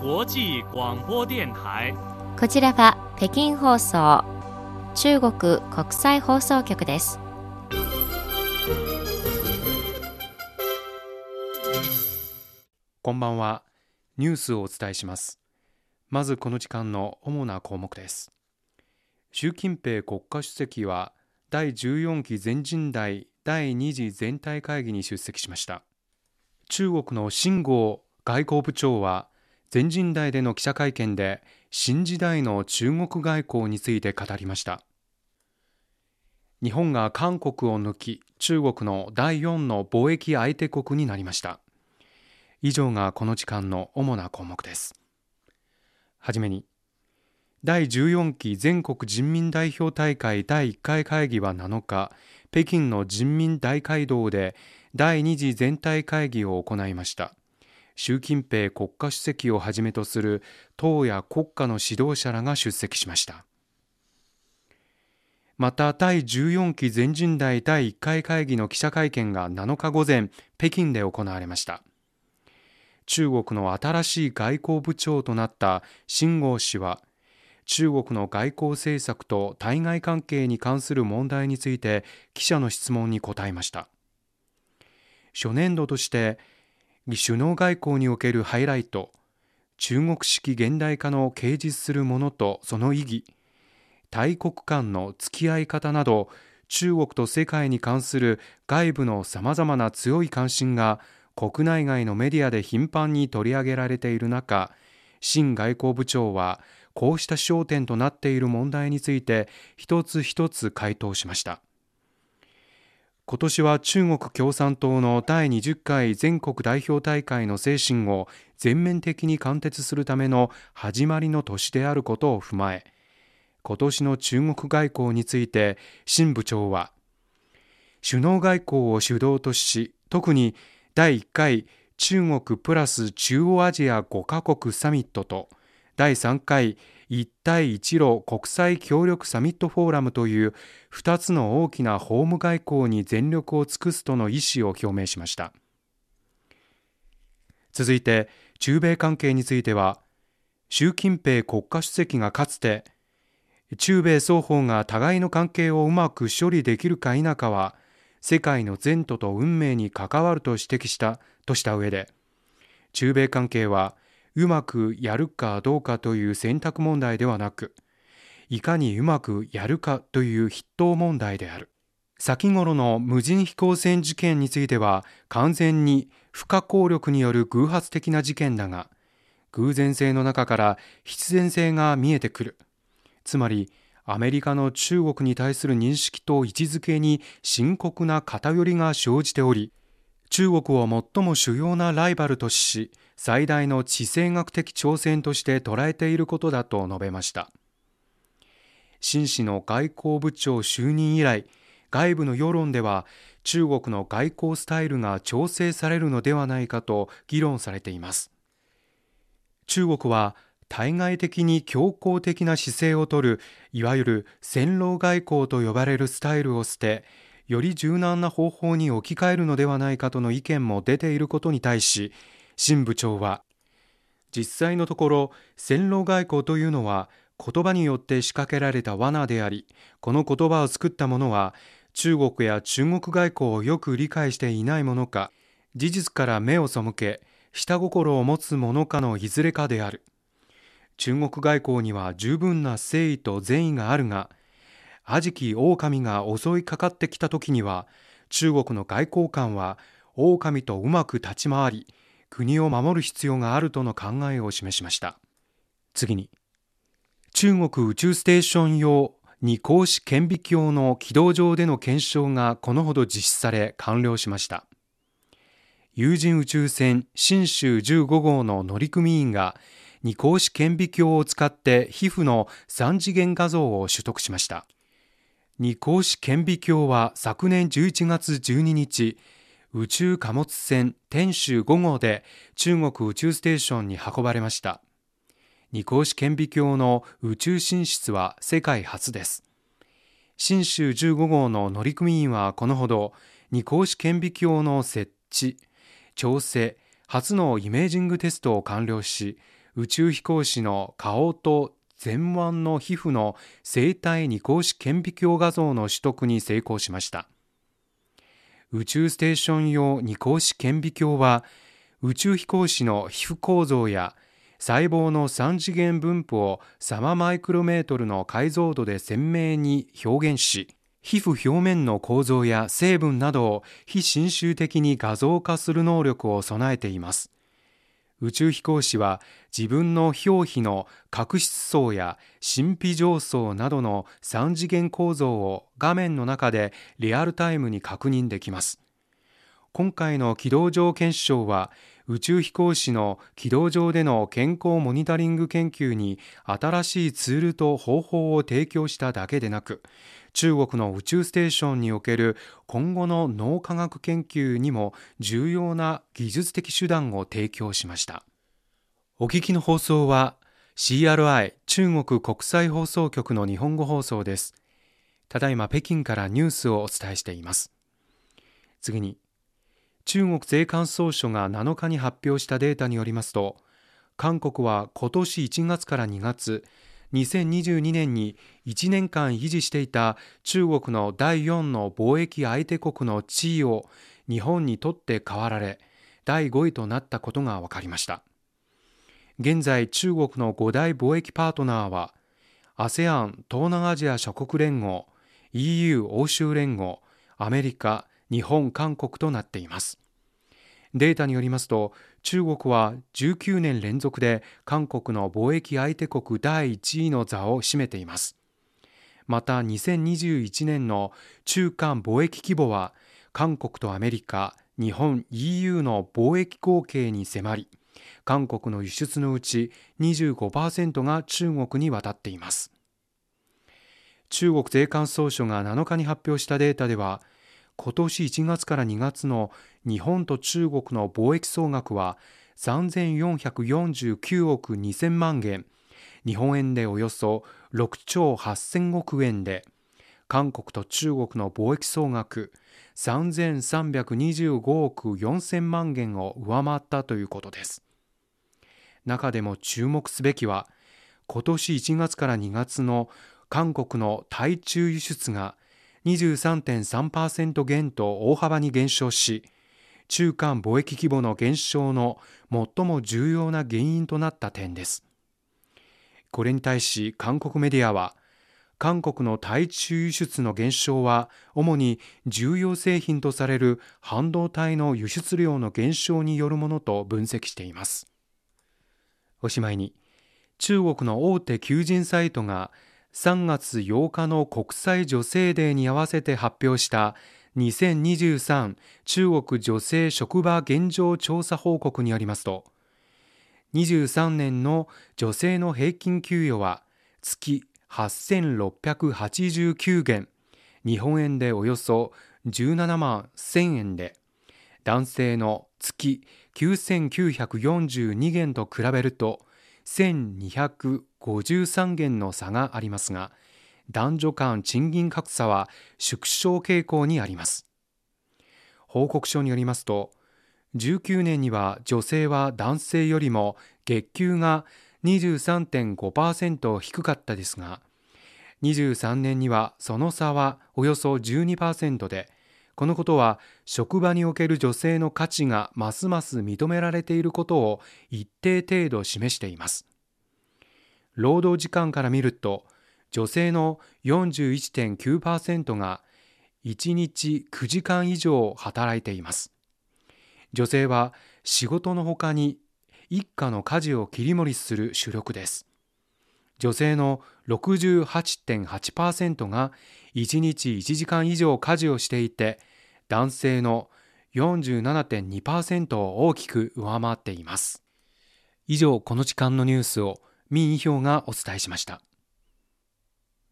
際广播電台。こちらは北京放送中国国際放送局です。こんばんは。ニュースをお伝えします。まずこの時間の主な項目です。習近平国家主席は第14期全人代第2次全体会議に出席しました。中国の秦剛外交部長は全人代での記者会見で新時代の中国外交について語りました。日本が韓国を抜き中国の第4の貿易相手国になりました。以上がこの時間の主な項目です。はじめに第14期全国人民代表大会第1回会議は7日北京の人民大会堂で第2次全体会議を行いました。習近平国家主席をはじめとする党や国家の指導者らが出席しました。また第14期全人代第1回会議の記者会見が7日午前北京で行われました。中国の新しい外交部長となった秦剛氏は中国の外交政策と対外関係に関する問題について記者の質問に答えました。初年度として首脳外交におけるハイライト中国式現代化の掲示するものとその意義大国間の付き合い方など中国と世界に関する外部のさまざまな強い関心が国内外のメディアで頻繁に取り上げられている中新外交部長はこうした焦点となっている問題について一つ一つ回答しました。今年は中国共産党の第20回全国代表大会の精神を全面的に貫徹するための始まりの年であることを踏まえ今年の中国外交について新部長は首脳外交を主導とし特に第1回中国プラス中央アジア5カ国サミットと第3回一帯一路国際協力サミットフォーラムという2つの大きな法務外交に全力を尽くすとの意思を表明しました。続いて中米関係については習近平国家主席がかつて中米双方が互いの関係をうまく処理できるか否かは世界の前途と運命に関わると指摘したとした上で中米関係はうまくやるかどうかという選択問題ではなくいかにうまくやるかという筆頭問題である。先頃の無人飛行船事件については完全に不可抗力による偶発的な事件だが偶然性の中から必然性が見えてくる。つまりアメリカの中国に対する認識と位置づけに深刻な偏りが生じており中国を最も主要なライバルとし最大の地政学的挑戦として捉えていることだと述べました。秦氏の外交部長就任以来外部の世論では中国の外交スタイルが調整されるのではないかと議論されています。中国は対外的に強硬的な姿勢をとるいわゆる戦狼外交と呼ばれるスタイルを捨てより柔軟な方法に置き換えるのではないかとの意見も出ていることに対し新部長は実際のところ戦狼外交というのは言葉によって仕掛けられた罠でありこの言葉を作った者は中国や中国外交をよく理解していないものか事実から目を背け下心を持つ者かのいずれかである。中国外交には十分な誠意と善意があるが悪しき狼が襲いかかってきた時には中国の外交官は狼とうまく立ち回り国を守る必要があるとの考えを示しました。次に中国宇宙ステーション用二光子顕微鏡の軌道上での検証がこのほど実施され完了しました。有人宇宙船新州15号の乗組員が二光子顕微鏡を使って皮膚の3次元画像を取得しました。二光子顕微鏡は昨年11月12日宇宙貨物船天舟5号で中国宇宙ステーションに運ばれました。二光子顕微鏡の宇宙進出は世界初です。新州15号の乗組員はこのほど二光子顕微鏡の設置調整初のイメージングテストを完了し宇宙飛行士の顔と前腕の皮膚の生体二光子顕微鏡画像の取得に成功しました。宇宙ステーション用二光子顕微鏡は宇宙飛行士の皮膚構造や細胞の3次元分布をサママイクロメートルの解像度で鮮明に表現し皮膚表面の構造や成分などを非侵襲的に画像化する能力を備えています。宇宙飛行士は自分の表皮の角質層や神秘上層などの3次元構造を画面の中でリアルタイムに確認できます。今回の軌道上検証は宇宙飛行士の軌道上での健康モニタリング研究に新しいツールと方法を提供しただけでなく中国の宇宙ステーションにおける今後の脳科学研究にも重要な技術的手段を提供しました。お聞きの放送は CRI 中国国際放送局の日本語放送です。ただいま北京からニュースをお伝えしています。次に中国税関総署が7日に発表したデータによりますと韓国は今年1月から2月2022年に1年間維持していた中国の第4の貿易相手国の地位を日本にとって変わられ第5位となったことが分かりました。現在中国の5大貿易パートナーは ASEAN 東南アジア諸国連合 EU 欧州連合アメリカ日本、韓国となっています。データによりますと、中国は19年連続で韓国の貿易相手国第1位の座を占めています。また2021年の中間貿易規模は韓国とアメリカ、日本、EU の貿易合計に迫り、韓国の輸出のうち25%が中国に渡っています。中国税関総署が7日に発表したデータでは、今年1月から2月の日本と中国の貿易総額は3449億2000万元、日本円でおよそ6兆8000億円で、韓国と中国の貿易総額3325億4000万元を上回ったということです。中でも注目すべきは、今年1月から2月の韓国の対中輸出が23.3%減と大幅に減少し、中間貿易規模の減少の最も重要な原因となった点です。これに対し韓国メディアは、韓国の対中輸出の減少は主に重要製品とされる半導体の輸出量の減少によるものと分析しています。おしまいに、中国の大手求人サイトが3月8日の国際女性デーに合わせて発表した2023中国女性職場現状調査報告によりますと23年の女性の平均給与は月8689元日本円でおよそ17万1000円で男性の月9942元と比べると53件の差がありますが男女間賃金格差は縮小傾向にあります報告書によりますと19年には女性は男性よりも月給が23.5%低かったですが23年にはその差はおよそ12%でこのことは職場における女性の価値がますます認められていることを一定程度示しています。労働時間から見ると女性の41.9%が1日9時間以上働いています。女性は仕事のほかに一家の家事を切り盛りする主力です。女性の68.8%が1日1時間以上家事をしていて男性の47.2%を大きく上回っています以上この時間のニュースを民意表がお伝えしました。